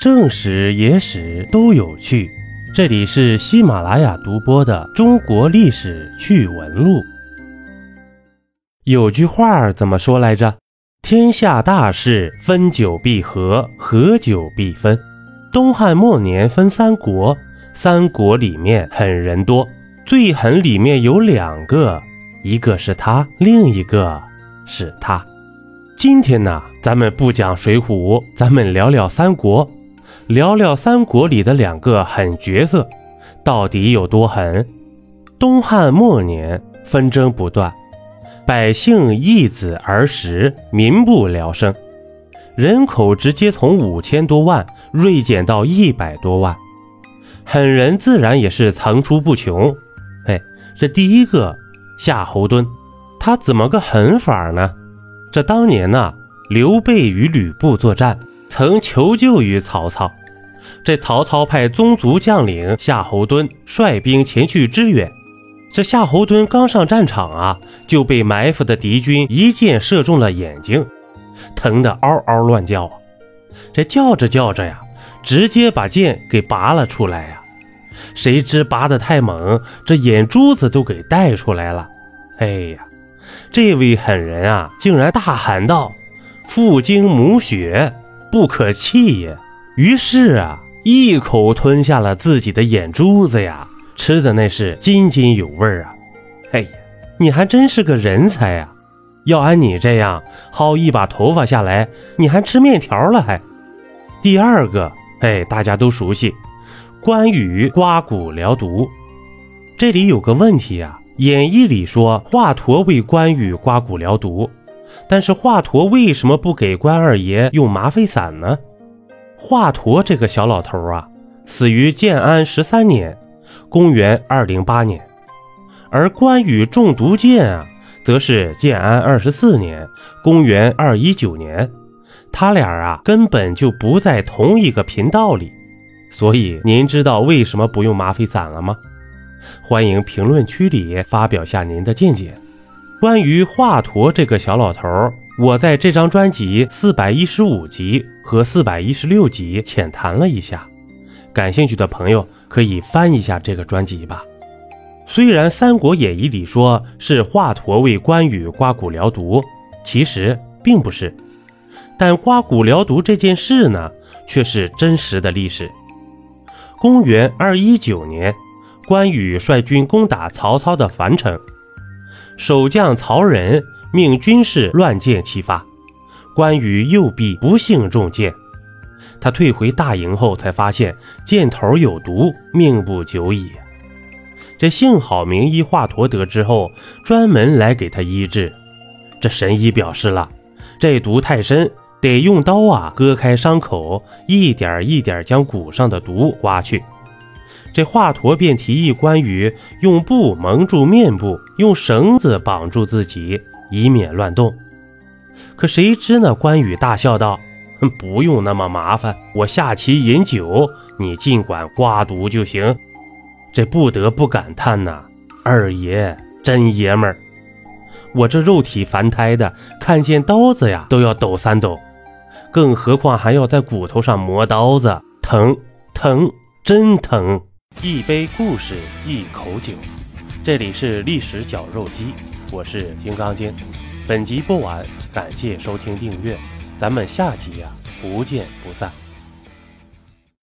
正史、野史都有趣。这里是喜马拉雅独播的《中国历史趣闻录》。有句话怎么说来着？天下大事，分久必合，合久必分。东汉末年分三国，三国里面狠人多，最狠里面有两个，一个是他，另一个是他。今天呢，咱们不讲水浒，咱们聊聊三国，聊聊三国里的两个狠角色，到底有多狠？东汉末年，纷争不断。百姓易子而食，民不聊生，人口直接从五千多万锐减到一百多万，狠人自然也是层出不穷。哎，这第一个夏侯惇，他怎么个狠法呢？这当年呢，刘备与吕布作战，曾求救于曹操，这曹操派宗族将领夏侯惇率兵前去支援。这夏侯惇刚上战场啊，就被埋伏的敌军一箭射中了眼睛，疼得嗷嗷乱叫。这叫着叫着呀，直接把剑给拔了出来呀。谁知拔得太猛，这眼珠子都给带出来了。哎呀，这位狠人啊，竟然大喊道：“父精母血，不可弃也！”于是啊，一口吞下了自己的眼珠子呀。吃的那是津津有味啊！哎呀，你还真是个人才呀！要按你这样薅一把头发下来，你还吃面条了还？第二个，哎，大家都熟悉，关羽刮骨疗毒。这里有个问题啊，演义里说华佗为关羽刮骨疗毒，但是华佗为什么不给关二爷用麻沸散呢？华佗这个小老头啊，死于建安十三年。公元二零八年，而关羽中毒箭啊，则是建安二十四年，公元二一九年，他俩啊根本就不在同一个频道里，所以您知道为什么不用麻沸散了吗？欢迎评论区里发表下您的见解。关于华佗这个小老头，我在这张专辑四百一十五集和四百一十六集浅谈了一下，感兴趣的朋友。可以翻一下这个专辑吧。虽然《三国演义》里说是华佗为关羽刮骨疗毒，其实并不是。但刮骨疗毒这件事呢，却是真实的历史。公元二一九年，关羽率军攻打曹操的樊城，守将曹仁命军士乱箭齐发，关羽右臂不幸中箭。他退回大营后，才发现箭头有毒，命不久矣。这幸好名医华佗得知后，专门来给他医治。这神医表示了，这毒太深，得用刀啊割开伤口，一点一点将骨上的毒刮去。这华佗便提议关羽用布蒙住面部，用绳子绑住自己，以免乱动。可谁知呢？关羽大笑道。不用那么麻烦，我下棋饮酒，你尽管刮毒就行。这不得不感叹呐，二爷真爷们儿。我这肉体凡胎的，看见刀子呀都要抖三抖，更何况还要在骨头上磨刀子，疼疼真疼。一杯故事，一口酒，这里是历史绞肉机，我是金刚经。本集播完，感谢收听订阅。咱们下集呀，不见不散。